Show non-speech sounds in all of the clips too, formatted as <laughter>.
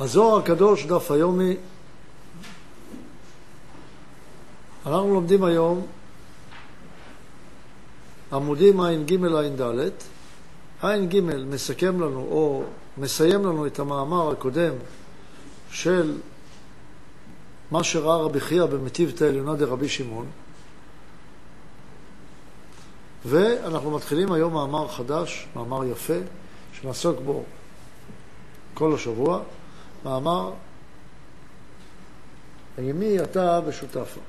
הזוהר הקדוש, דף היומי. אנחנו לומדים היום עמודים ע"ג ע"ד. ע"ג מסכם לנו, או מסיים לנו את המאמר הקודם של מה שראה רבי חייא במטיבת העליונה דרבי שמעון. ואנחנו מתחילים היום מאמר חדש, מאמר יפה, שנעסוק בו כל השבוע, מאמר הימי אתה ושותפה.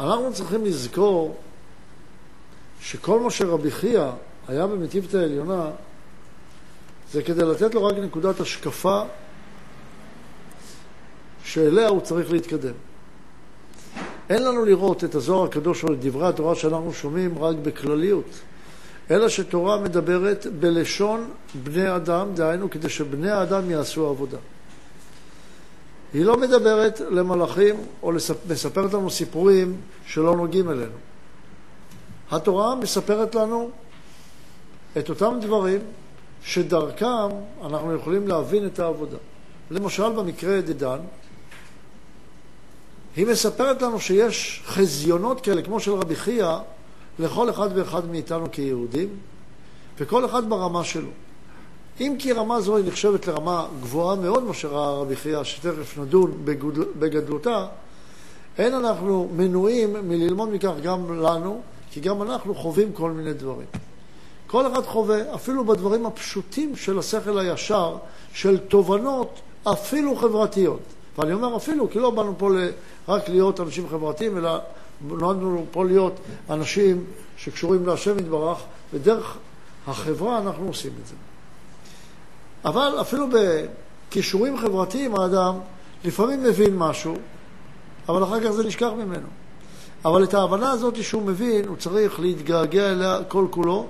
אנחנו צריכים לזכור שכל מה שרבי חייא היה במטיבת העליונה זה כדי לתת לו רק נקודת השקפה שאליה הוא צריך להתקדם. אין לנו לראות את הזוהר הקדוש או את דברי התורה שאנחנו שומעים רק בכלליות, אלא שתורה מדברת בלשון בני אדם, דהיינו כדי שבני האדם יעשו עבודה. היא לא מדברת למלאכים או מספרת לנו סיפורים שלא נוגעים אלינו. התורה מספרת לנו את אותם דברים שדרכם אנחנו יכולים להבין את העבודה. למשל, במקרה דדן, היא מספרת לנו שיש חזיונות כאלה, כמו של רבי חייא, לכל אחד ואחד מאיתנו כיהודים, וכל אחד ברמה שלו. אם כי רמה זו היא נחשבת לרמה גבוהה מאוד, מה שראה רבי חייא, שתכף נדון בגודל, בגדלותה, אין אנחנו מנועים מללמוד מכך גם לנו, כי גם אנחנו חווים כל מיני דברים. כל אחד חווה, אפילו בדברים הפשוטים של השכל הישר, של תובנות אפילו חברתיות. ואני אומר אפילו, כי לא באנו פה רק להיות אנשים חברתיים, אלא נועדנו פה להיות אנשים שקשורים להשם יתברך, ודרך החברה אנחנו עושים את זה. אבל אפילו בכישורים חברתיים האדם לפעמים מבין משהו, אבל אחר כך זה נשכח ממנו. אבל את ההבנה הזאת שהוא מבין, הוא צריך להתגעגע אליה כל כולו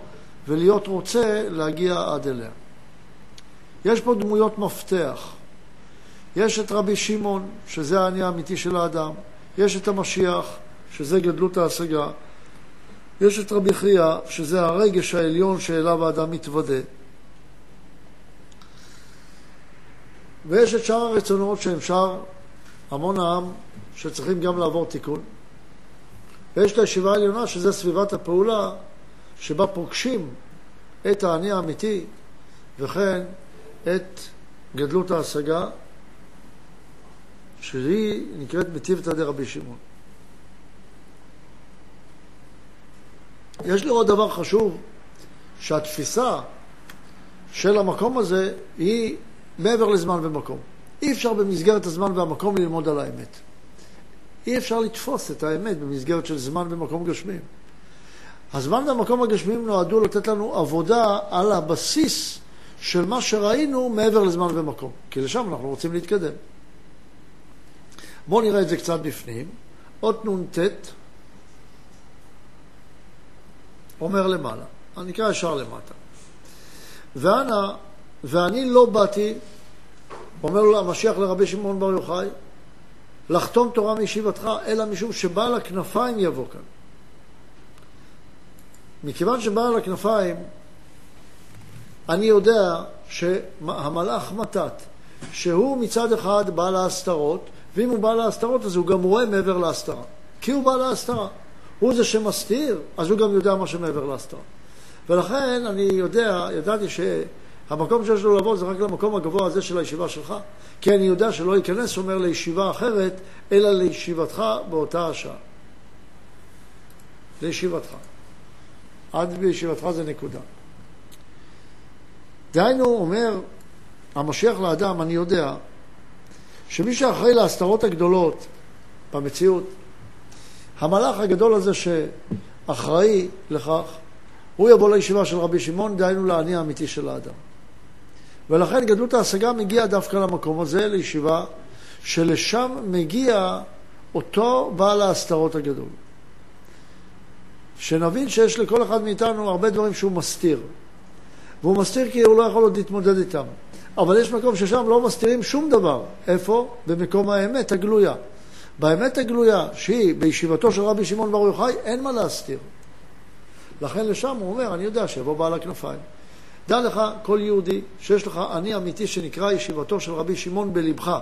ולהיות רוצה להגיע עד אליה. יש פה דמויות מפתח. יש את רבי שמעון, שזה האני האמיתי של האדם. יש את המשיח, שזה גדלות ההשגה. יש את רבי חייא, שזה הרגש העליון שאליו האדם מתוודה. ויש את שאר הרצונות שהם שאר המון העם, שצריכים גם לעבור תיקון. ויש את הישיבה העליונה, שזה סביבת הפעולה, שבה פוגשים את האני האמיתי, וכן את גדלות ההשגה, שהיא נקראת מטיבתא דרבי שמעון. יש לי עוד דבר חשוב, שהתפיסה של המקום הזה היא מעבר לזמן ומקום. אי אפשר במסגרת הזמן והמקום ללמוד על האמת. אי אפשר לתפוס את האמת במסגרת של זמן ומקום גשמיים. הזמן והמקום הגשמיים נועדו לתת לנו עבודה על הבסיס של מה שראינו מעבר לזמן ומקום, כי לשם אנחנו רוצים להתקדם. בואו נראה את זה קצת בפנים. אות נ"ט אומר למעלה, אני אקרא ישר למטה. ואנא, ואני לא באתי, אומר לו המשיח לרבי שמעון בר יוחאי, לחתום תורה מישיבתך, אלא משום שבעל הכנפיים יבוא כאן. מכיוון שבעל הכנפיים, אני יודע שהמלאך מתת, שהוא מצד אחד בעל ההסתרות, ואם הוא בעל ההסתרות אז הוא גם רואה מעבר להסתרה. כי הוא בעל ההסתרה. הוא זה שמסתיר, אז הוא גם יודע מה שמעבר להסתרה. ולכן אני יודע, ידעתי שהמקום שיש לו לבוא זה רק למקום הגבוה הזה של הישיבה שלך, כי אני יודע שלא ייכנס, אומר, לישיבה אחרת, אלא לישיבתך באותה השעה. לישיבתך. עד בישיבתך זה נקודה. דהיינו, אומר המשיח לאדם, אני יודע, שמי שאחראי להסתרות הגדולות במציאות, המלאך הגדול הזה שאחראי לכך, הוא יבוא לישיבה של רבי שמעון, דהיינו לאני האמיתי של האדם. ולכן גדלות ההשגה מגיעה דווקא למקום הזה, לישיבה, שלשם מגיע אותו בעל ההסתרות הגדול. שנבין שיש לכל אחד מאיתנו הרבה דברים שהוא מסתיר. והוא מסתיר כי הוא לא יכול עוד להתמודד איתם. אבל יש מקום ששם לא מסתירים שום דבר. איפה? במקום האמת הגלויה. באמת הגלויה, שהיא בישיבתו של רבי שמעון בר יוחאי, אין מה להסתיר. לכן לשם הוא אומר, אני יודע שיבוא בעל הכנפיים. דע לך, כל יהודי, שיש לך אני אמיתי שנקרא ישיבתו של רבי שמעון בלבך.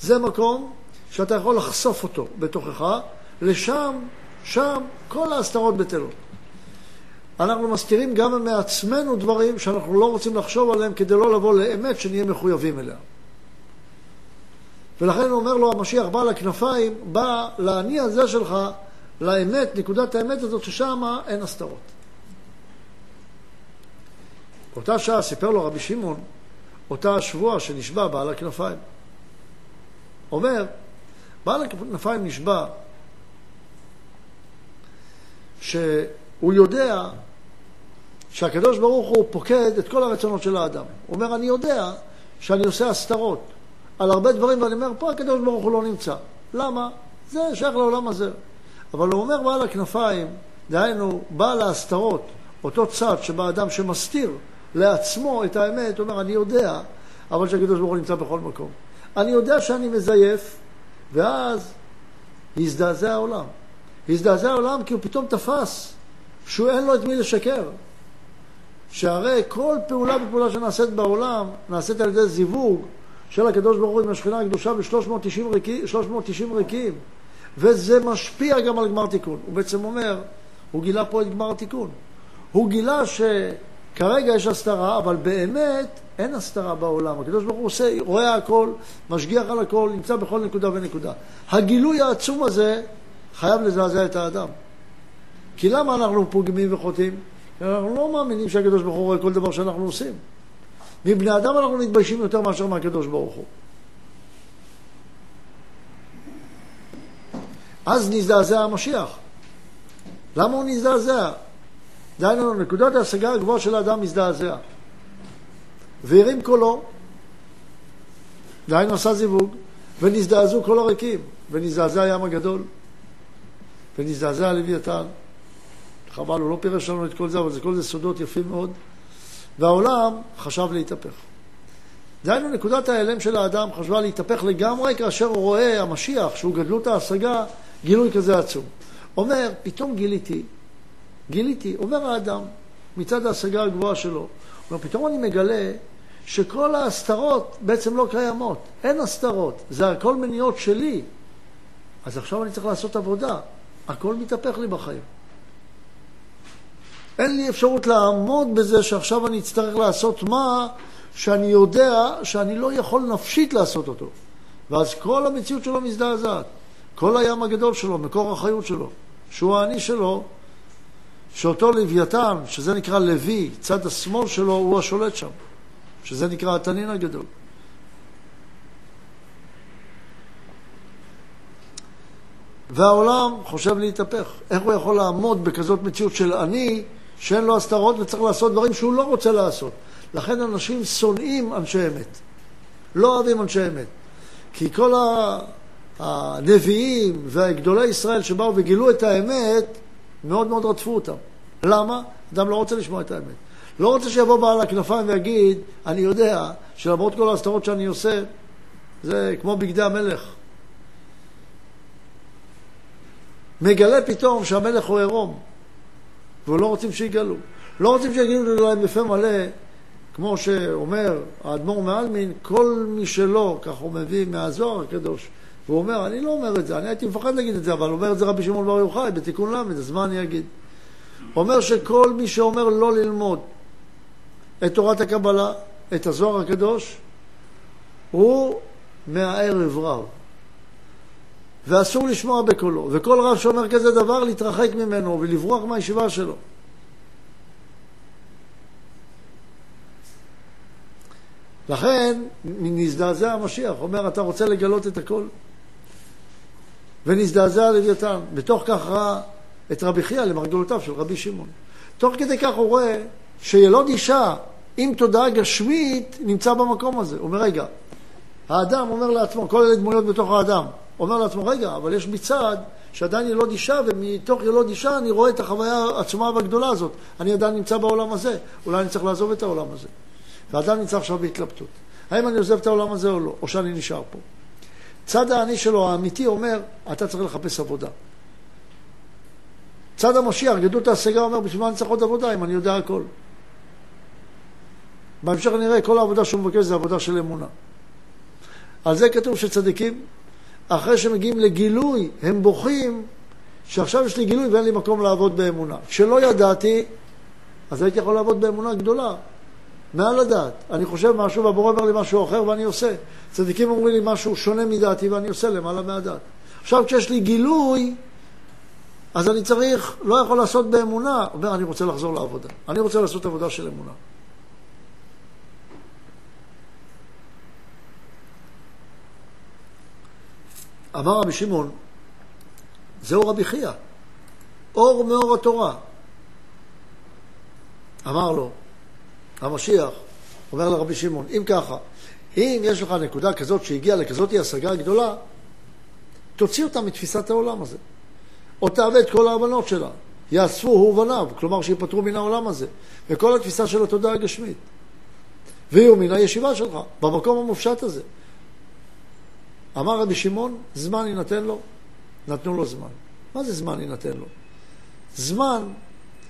זה מקום שאתה יכול לחשוף אותו בתוכך, לשם, שם, כל ההסתרות בטלות. אנחנו מסתירים גם מעצמנו דברים שאנחנו לא רוצים לחשוב עליהם כדי לא לבוא לאמת שנהיה מחויבים אליה. ולכן הוא אומר לו, המשיח בא לכנפיים, בא לאני הזה שלך, לאמת, נקודת האמת הזאת, ששם אין הסתרות. באותה שעה סיפר לו רבי שמעון, אותה השבועה שנשבע בעל הכנפיים. אומר, בעל הכנפיים נשבע שהוא יודע שהקדוש ברוך הוא פוקד את כל הרצונות של האדם. הוא אומר, אני יודע שאני עושה הסתרות על הרבה דברים, ואני אומר, פה הקדוש ברוך הוא לא נמצא. למה? זה שייך לעולם הזה. אבל הוא אומר בעל הכנפיים, דהיינו, בעל ההסתרות, אותו צד שבא אדם שמסתיר לעצמו את האמת, הוא אומר, אני יודע, אבל שהקדוש ברוך הוא נמצא בכל מקום. אני יודע שאני מזייף, ואז הזדעזע העולם. הזדעזע העולם כי הוא פתאום תפס שהוא אין לו את מי לשקר. שהרי כל פעולה ופעולה שנעשית בעולם נעשית על ידי זיווג של הקדוש ברוך הוא עם השכינה הקדושה ב-390 ריקים, ריקים, וזה משפיע גם על גמר תיקון. הוא בעצם אומר, הוא גילה פה את גמר התיקון. הוא גילה שכרגע יש הסתרה, אבל באמת אין הסתרה בעולם. הקדוש ברוך הוא עושה, רואה הכל, משגיח על הכל, נמצא בכל נקודה ונקודה. הגילוי העצום הזה חייב לזעזע את האדם. כי למה אנחנו פוגמים וחוטאים? אנחנו לא מאמינים שהקדוש ברוך הוא רואה כל דבר שאנחנו עושים. מבני אדם אנחנו מתביישים יותר מאשר מהקדוש ברוך הוא. אז נזדעזע המשיח. למה הוא נזדעזע? דהיינו, נקודת ההשגה הגבוהה של האדם מזדעזע. והרים קולו, דהיינו עשה זיווג, ונזדעזעו כל הריקים, ונזדעזע הים הגדול, ונזדעזע הלוויתן. חבל, הוא לא פירש לנו את כל זה, אבל זה כל זה סודות יפים מאוד. והעולם חשב להתהפך. דהיינו, נקודת ההלם של האדם חשבה להתהפך לגמרי כאשר הוא רואה המשיח, שהוא גדלות ההשגה, גילוי כזה עצום. אומר, פתאום גיליתי, גיליתי, אומר האדם, מצד ההשגה הגבוהה שלו, אומר, פתאום אני מגלה שכל ההסתרות בעצם לא קיימות. אין הסתרות, זה הכל מניעות שלי. אז עכשיו אני צריך לעשות עבודה. הכל מתהפך לי בחיים. אין לי אפשרות לעמוד בזה שעכשיו אני אצטרך לעשות מה שאני יודע שאני לא יכול נפשית לעשות אותו. ואז כל המציאות שלו מזדעזעת. כל הים הגדול שלו, מקור החיות שלו, שהוא האני שלו, שאותו לוויתן, שזה נקרא לוי, צד השמאל שלו, הוא השולט שם, שזה נקרא התנין הגדול. והעולם חושב להתהפך. איך הוא יכול לעמוד בכזאת מציאות של אני, שאין לו הסתרות וצריך לעשות דברים שהוא לא רוצה לעשות. לכן אנשים שונאים אנשי אמת. לא אוהבים אנשי אמת. כי כל הנביאים והגדולי ישראל שבאו וגילו את האמת, מאוד מאוד רדפו אותם. למה? אדם לא רוצה לשמוע את האמת. לא רוצה שיבוא בעל הכנפיים ויגיד, אני יודע שלמרות כל ההסתרות שאני עושה, זה כמו בגדי המלך. מגלה פתאום שהמלך הוא עירום, ולא רוצים שיגלו. לא רוצים שיגידו להם בפה מלא, כמו שאומר האדמו"ר מעלמין, כל מי שלא, כך הוא מביא מהזוהר הקדוש, והוא אומר, אני לא אומר את זה, אני הייתי מפחד להגיד את זה, אבל אומר את זה רבי שמעון בר יוחאי בתיקון ל', אז מה אני אגיד? אומר שכל מי שאומר לא ללמוד את תורת הקבלה, את הזוהר הקדוש, הוא מהערב רב. ואסור לשמוע בקולו. וכל רב שאומר כזה דבר, להתרחק ממנו ולברוח מהישיבה שלו. לכן נזדעזע המשיח, אומר, אתה רוצה לגלות את הכל? ונזדעזע לוויתן. בתוך כך ראה את רבי חייא למרגלותיו של רבי שמעון. תוך כדי כך הוא רואה שילוד אישה עם תודעה גשמית נמצא במקום הזה. הוא אומר, רגע, האדם אומר לעצמו, כל אלה דמויות בתוך האדם, אומר לעצמו, רגע, אבל יש מצד שעדיין ילוד אישה, ומתוך ילוד אישה אני רואה את החוויה העצומה והגדולה הזאת. אני עדיין נמצא בעולם הזה, אולי אני צריך לעזוב את העולם הזה. ואדם נמצא עכשיו בהתלבטות. האם אני עוזב את העולם הזה או לא, או שאני נשאר פה. צד האני שלו, האמיתי, אומר, אתה צריך לחפש עבודה. צד המשיח, גדלות ההשגה אומר, בשביל מה אני צריך עוד עבודה אם אני יודע הכל? בהמשך נראה, כל העבודה שהוא מבקש זה עבודה של אמונה. על זה כתוב שצדיקים, אחרי שמגיעים לגילוי, הם בוכים שעכשיו יש לי גילוי ואין לי מקום לעבוד באמונה. כשלא ידעתי, אז הייתי יכול לעבוד באמונה גדולה, מעל הדעת. אני חושב משהו והבורא אומר לי משהו אחר ואני עושה. צדיקים אומרים לי משהו שונה מדעתי ואני עושה למעלה מהדעת. עכשיו כשיש לי גילוי, אז אני צריך, לא יכול לעשות באמונה, אומר אני רוצה לחזור לעבודה. אני רוצה לעשות עבודה של אמונה. אמר רבי שמעון, זהו רבי חייא, אור מאור התורה. אמר לו, המשיח, אומר לרבי שמעון, אם ככה, אם יש לך נקודה כזאת שהגיעה לכזאת השגה גדולה, תוציא אותה מתפיסת העולם הזה. או תאבד כל ההבנות שלה. יאספו הוא ובניו, כלומר שיפטרו מן העולם הזה. וכל התפיסה של התודעה הגשמית. ויהיו מן הישיבה שלך, במקום המופשט הזה. אמר רבי שמעון, זמן יינתן לו, נתנו לו זמן. מה זה זמן יינתן לו? זמן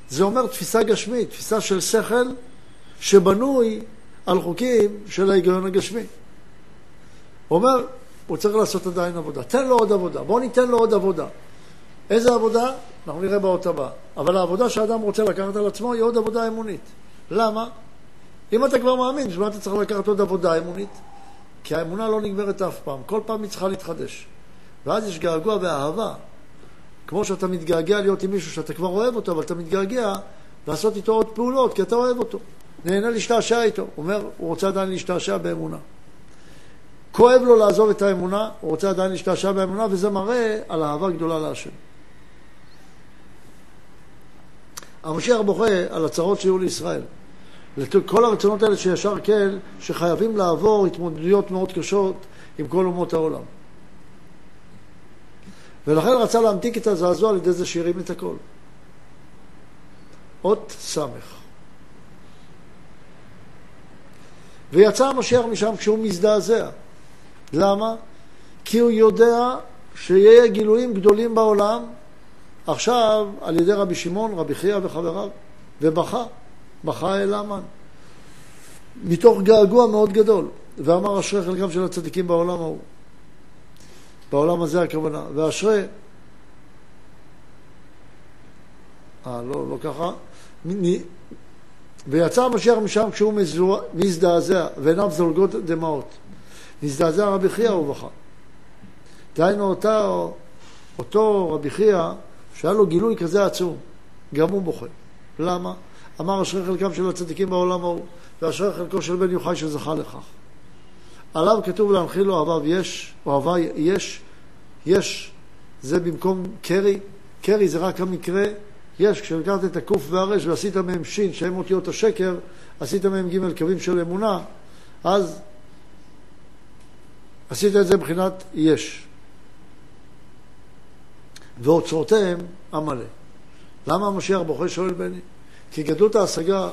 זה אומר תפיסה גשמית, תפיסה של שכל שבנוי על חוקים של ההיגיון הגשמי. אומר, הוא צריך לעשות עדיין עבודה. תן לו עוד עבודה. בואו ניתן לו עוד עבודה. איזה עבודה? אנחנו נראה באות הבאה. אבל העבודה שאדם רוצה לקחת על עצמו היא עוד עבודה אמונית. למה? אם אתה כבר מאמין, בשביל אתה צריך לקחת עוד עבודה אמונית? כי האמונה לא נגמרת אף פעם, כל פעם היא צריכה להתחדש. ואז יש געגוע ואהבה. כמו שאתה מתגעגע להיות עם מישהו שאתה כבר אוהב אותו, אבל אתה מתגעגע לעשות איתו עוד פעולות, כי אתה אוהב אותו. נהנה להשתעשע איתו. הוא אומר, הוא רוצה עדיין להשתעשע באמונה. כואב לו לעזוב את האמונה, הוא רוצה עדיין להשתעשע באמונה, וזה מראה על אהבה גדולה להשם. המשיח בוכה על הצרות שיהיו לישראל. כל הרצונות האלה שישר כן, שחייבים לעבור התמודדויות מאוד קשות עם כל אומות העולם. ולכן רצה להמתיק את הזעזוע על ידי זה שהרים את הכל. אות סמך. ויצא המשיח משם כשהוא מזדעזע. למה? כי הוא יודע שיהיה גילויים גדולים בעולם עכשיו על ידי רבי שמעון, רבי חייא וחבריו, ובכה. בכה אל המן. מתוך געגוע מאוד גדול. ואמר אשרי חלקם של הצדיקים בעולם ההוא. בעולם הזה הכוונה. ואשרי... אה, לא, לא ככה. ויצא המשיח משם כשהוא מזדעזע, ועיניו זולגות דמעות. נזדעזע רבי חייא ובכה. דהיינו אותה, אותו רבי חייא, שהיה לו גילוי כזה עצום, גם הוא בוכה. למה? אמר אשרי חלקם של הצדיקים בעולם ההוא, ואשרי חלקו של בן יוחאי שזכה לכך. עליו כתוב להנחיל אוהביו יש, אוהבי יש, יש, זה במקום קרי, קרי זה רק המקרה, יש, כשלקחת את הקוף והרש ועשית מהם שין, שהם אותיות השקר, עשית מהם ג' קווים של אמונה, אז עשית את זה מבחינת יש. ואוצרותיהם עמלה. למה המשיח בוכה שואל בני? כי גדלות ההשגה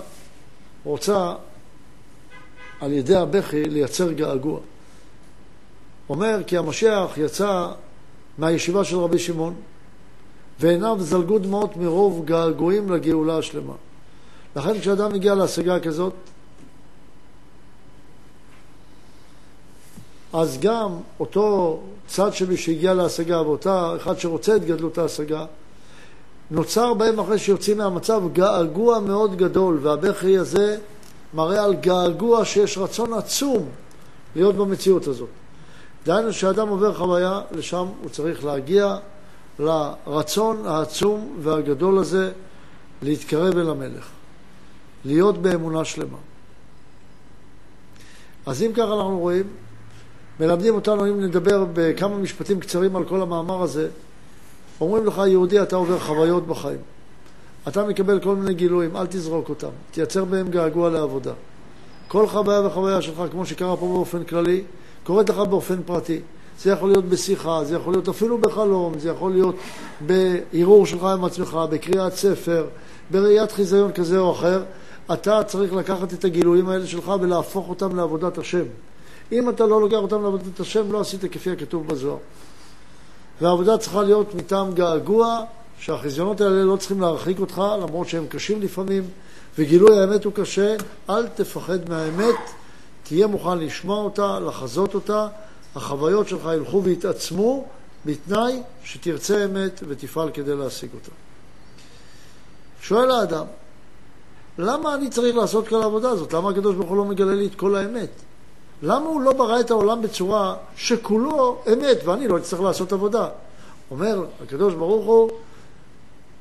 רוצה על ידי הבכי לייצר געגוע. אומר כי המשיח יצא מהישיבה של רבי שמעון ועיניו זלגו דמעות מרוב געגועים לגאולה השלמה. לכן כשאדם מגיע להשגה כזאת, אז גם אותו צד שלי שהגיע להשגה ואותה אחד שרוצה את גדלות ההשגה, נוצר בהם אחרי שיוצאים מהמצב געגוע מאוד גדול, והבכי הזה מראה על געגוע שיש רצון עצום להיות במציאות הזאת. דהיינו שאדם עובר חוויה, לשם הוא צריך להגיע לרצון העצום והגדול הזה להתקרב אל המלך, להיות באמונה שלמה. אז אם ככה אנחנו רואים, מלמדים אותנו, אם נדבר בכמה משפטים קצרים על כל המאמר הזה, אומרים לך, יהודי, אתה עובר חוויות בחיים. אתה מקבל כל מיני גילויים, אל תזרוק אותם. תייצר בהם געגוע לעבודה. כל חוויה וחוויה שלך, כמו שקרה פה באופן כללי, קורית לך באופן פרטי. זה יכול להיות בשיחה, זה יכול להיות אפילו בחלום, זה יכול להיות בערעור שלך עם עצמך, בקריאת ספר, בראיית חיזיון כזה או אחר. אתה צריך לקחת את הגילויים האלה שלך ולהפוך אותם לעבודת השם. אם אתה לא לוקח אותם לעבודת השם, לא עשית כפי הכתוב בזוהר. והעבודה צריכה להיות מטעם געגוע שהחזיונות האלה לא צריכים להרחיק אותך, למרות שהם קשים לפעמים, וגילוי האמת הוא קשה, אל תפחד מהאמת, תהיה מוכן לשמוע אותה, לחזות אותה, החוויות שלך ילכו ויתעצמו, בתנאי שתרצה אמת ותפעל כדי להשיג אותה. שואל האדם, למה אני צריך לעשות כל העבודה הזאת? למה הקדוש ברוך הוא לא מגלה לי את כל האמת? למה הוא לא ברא את העולם בצורה שכולו אמת ואני לא אצטרך לעשות עבודה? אומר הקדוש ברוך הוא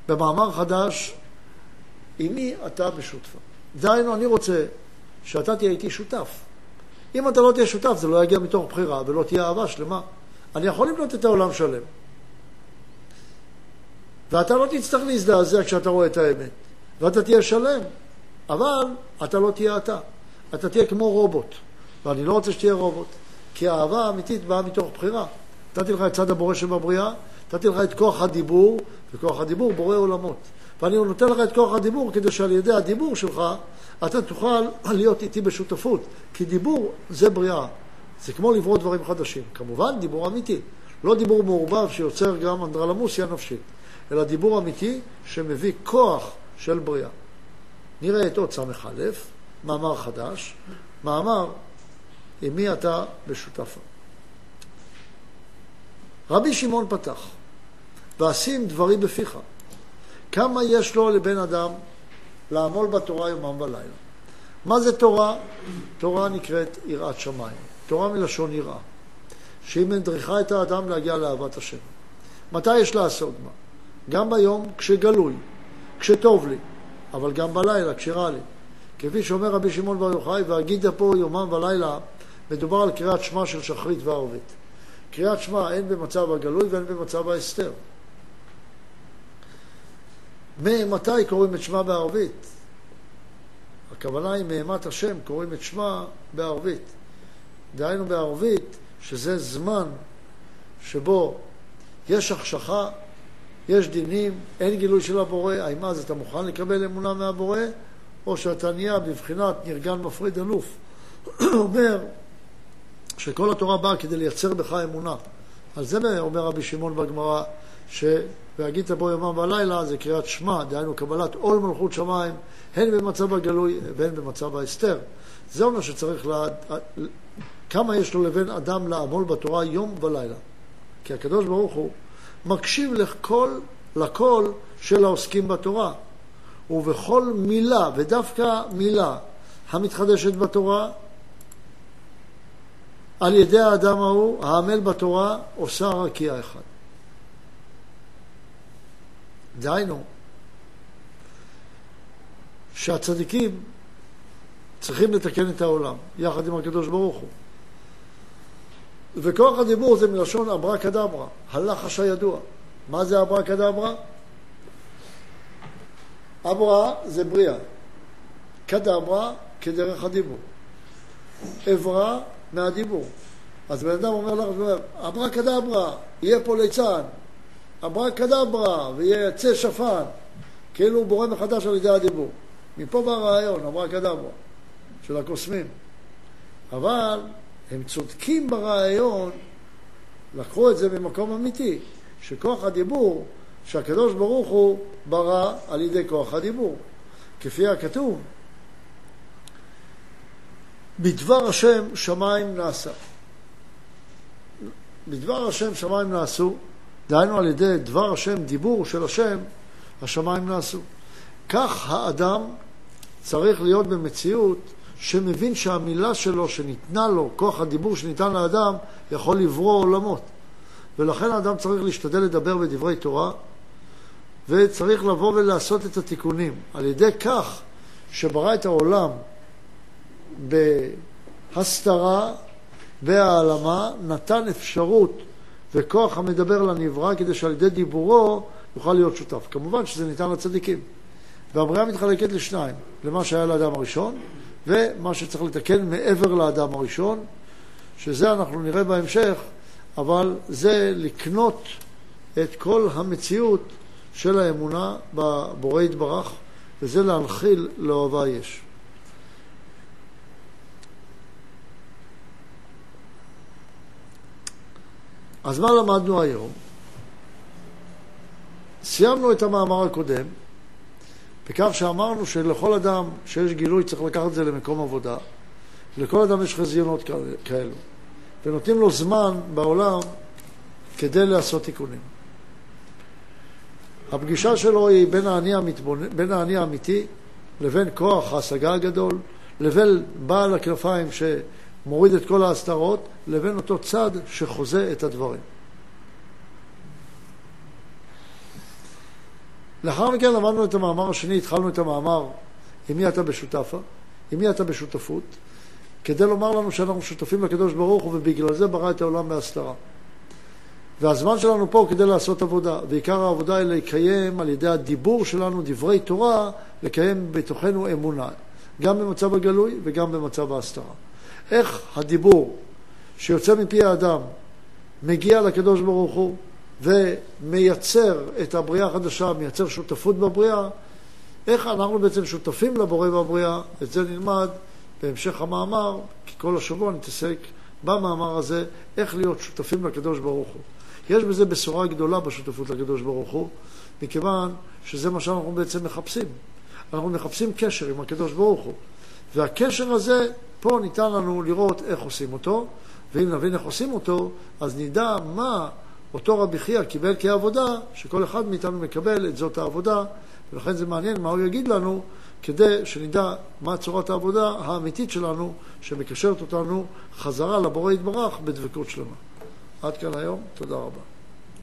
במאמר חדש, עם מי אתה בשותפה? דהיינו, אני רוצה שאתה תהיה איתי שותף. אם אתה לא תהיה שותף, זה לא יגיע מתוך בחירה ולא תהיה אהבה שלמה. אני יכול לבנות את העולם שלם. ואתה לא תצטרך להזדעזע כשאתה רואה את האמת. ואתה תהיה שלם. אבל אתה לא תהיה אתה. אתה תהיה כמו רובוט. ואני לא רוצה שתהיה רובוט. כי האהבה האמיתית באה מתוך בחירה. נתתי לך את צד הבורא שבבריאה, נתתי לך את כוח הדיבור, וכוח הדיבור בורא עולמות. ואני נותן לך את כוח הדיבור כדי שעל ידי הדיבור שלך אתה תוכל להיות איתי בשותפות. כי דיבור זה בריאה. זה כמו לברוא דברים חדשים. כמובן, דיבור אמיתי. לא דיבור מעורבב שיוצר גם אנדרלמוסיה נפשית, אלא דיבור אמיתי שמביא כוח של בריאה. נראה את עוד ס"א, מאמר חדש, מאמר עם מי אתה בשותפה. רבי שמעון פתח, ואשים דברי בפיך. כמה יש לו לבן אדם לעמול בתורה יומם ולילה. מה זה תורה? תורה נקראת יראת שמיים. תורה מלשון יראה, שהיא מדריכה את האדם להגיע לאהבת השם. מתי יש לעשות מה? גם ביום כשגלוי, כשטוב לי, אבל גם בלילה כשרע לי. כפי שאומר רבי שמעון בר יוחאי, והגיד פה יומם ולילה, מדובר על קריאת שמע של שחרית וערבית. קריאת שמע הן במצב הגלוי והן במצב ההסתר. ממתי קוראים את שמע בערבית? הכוונה היא מאימת השם, קוראים את שמע בערבית. דהיינו בערבית, שזה זמן שבו יש החשכה, יש דינים, אין גילוי של הבורא, האם אז אתה מוכן לקבל אמונה מהבורא, או שאתה נהיה בבחינת נרגן מפריד אלוף. <coughs> אומר שכל התורה באה כדי לייצר בך אמונה. על זה אומר רבי שמעון בגמרא, ש"והגית בו יומם ולילה" זה קריאת שמע, דהיינו קבלת עול מלכות שמיים, הן במצב הגלוי והן במצב ההסתר. זה אומר שצריך, לה... כמה יש לו לבין אדם לעמול בתורה יום ולילה. כי הקדוש ברוך הוא מקשיב לכל, לכל של העוסקים בתורה. ובכל מילה, ודווקא מילה המתחדשת בתורה, על ידי האדם ההוא, העמל בתורה, עושה רקיע אחד. דהיינו, שהצדיקים צריכים לתקן את העולם, יחד עם הקדוש ברוך הוא. וכוח הדיבור זה מלשון אברה כדברה, הלחש הידוע. מה זה אברה כדברה? אברה זה בריאה, כדברה כדרך הדיבור, אברה מהדיבור. אז בן אדם אומר לך, אברה כדברה, יהיה פה ליצן, אברה כדברה, ויצא שפן, כאילו הוא בורא מחדש על ידי הדיבור. מפה בא הרעיון, אברה כדברה, של הקוסמים. אבל הם צודקים ברעיון, לקחו את זה ממקום אמיתי, שכוח הדיבור, שהקדוש ברוך הוא ברא על ידי כוח הדיבור. כפי הכתוב, בדבר השם שמיים נעשה. בדבר השם שמיים נעשו, דהיינו על ידי דבר השם, דיבור של השם, השמיים נעשו. כך האדם צריך להיות במציאות שמבין שהמילה שלו, שניתנה לו, כוח הדיבור שניתן לאדם, יכול לברוא עולמות. ולכן האדם צריך להשתדל לדבר בדברי תורה, וצריך לבוא ולעשות את התיקונים. על ידי כך שברא את העולם בהסתרה, בהעלמה, נתן אפשרות וכוח המדבר לנברא כדי שעל ידי דיבורו יוכל להיות שותף. כמובן שזה ניתן לצדיקים. והבריאה מתחלקת לשניים, למה שהיה לאדם הראשון ומה שצריך לתקן מעבר לאדם הראשון, שזה אנחנו נראה בהמשך, אבל זה לקנות את כל המציאות של האמונה בבורא יתברך, וזה להנחיל לאוהבה יש. אז מה למדנו היום? סיימנו את המאמר הקודם בכך שאמרנו שלכל אדם שיש גילוי צריך לקחת את זה למקום עבודה. לכל אדם יש חזיונות כאלו, ונותנים לו זמן בעולם כדי לעשות תיקונים. הפגישה שלו היא בין האני, המתבונ... בין האני האמיתי לבין כוח ההשגה הגדול, לבין בעל הכנפיים שמוריד את כל ההסתרות, לבין אותו צד שחוזה את הדברים. לאחר מכן למדנו את המאמר השני, התחלנו את המאמר עם מי אתה בשותפה, עם מי אתה בשותפות, כדי לומר לנו שאנחנו שותפים לקדוש ברוך הוא ובגלל זה ברא את העולם בהסתרה. והזמן שלנו פה כדי לעשות עבודה, ועיקר העבודה היא לקיים על ידי הדיבור שלנו דברי תורה, לקיים בתוכנו אמונה, גם במצב הגלוי וגם במצב ההסתרה. איך הדיבור שיוצא מפי האדם מגיע לקדוש ברוך הוא ומייצר את הבריאה החדשה, מייצר שותפות בבריאה, איך אנחנו בעצם שותפים לבורא בבריאה, את זה נלמד בהמשך המאמר, כי כל השבוע נתעסק במאמר הזה, איך להיות שותפים לקדוש ברוך הוא. יש בזה בשורה גדולה בשותפות לקדוש ברוך הוא, מכיוון שזה מה שאנחנו בעצם מחפשים. אנחנו מחפשים קשר עם הקדוש ברוך הוא. והקשר הזה, פה ניתן לנו לראות איך עושים אותו, ואם נבין איך עושים אותו, אז נדע מה אותו רבי חייא קיבל כעבודה, שכל אחד מאיתנו מקבל את זאת העבודה, ולכן זה מעניין מה הוא יגיד לנו, כדי שנדע מה צורת העבודה האמיתית שלנו, שמקשרת אותנו חזרה לבורא יתברך בדבקות שלמה. עד כאן היום, תודה רבה.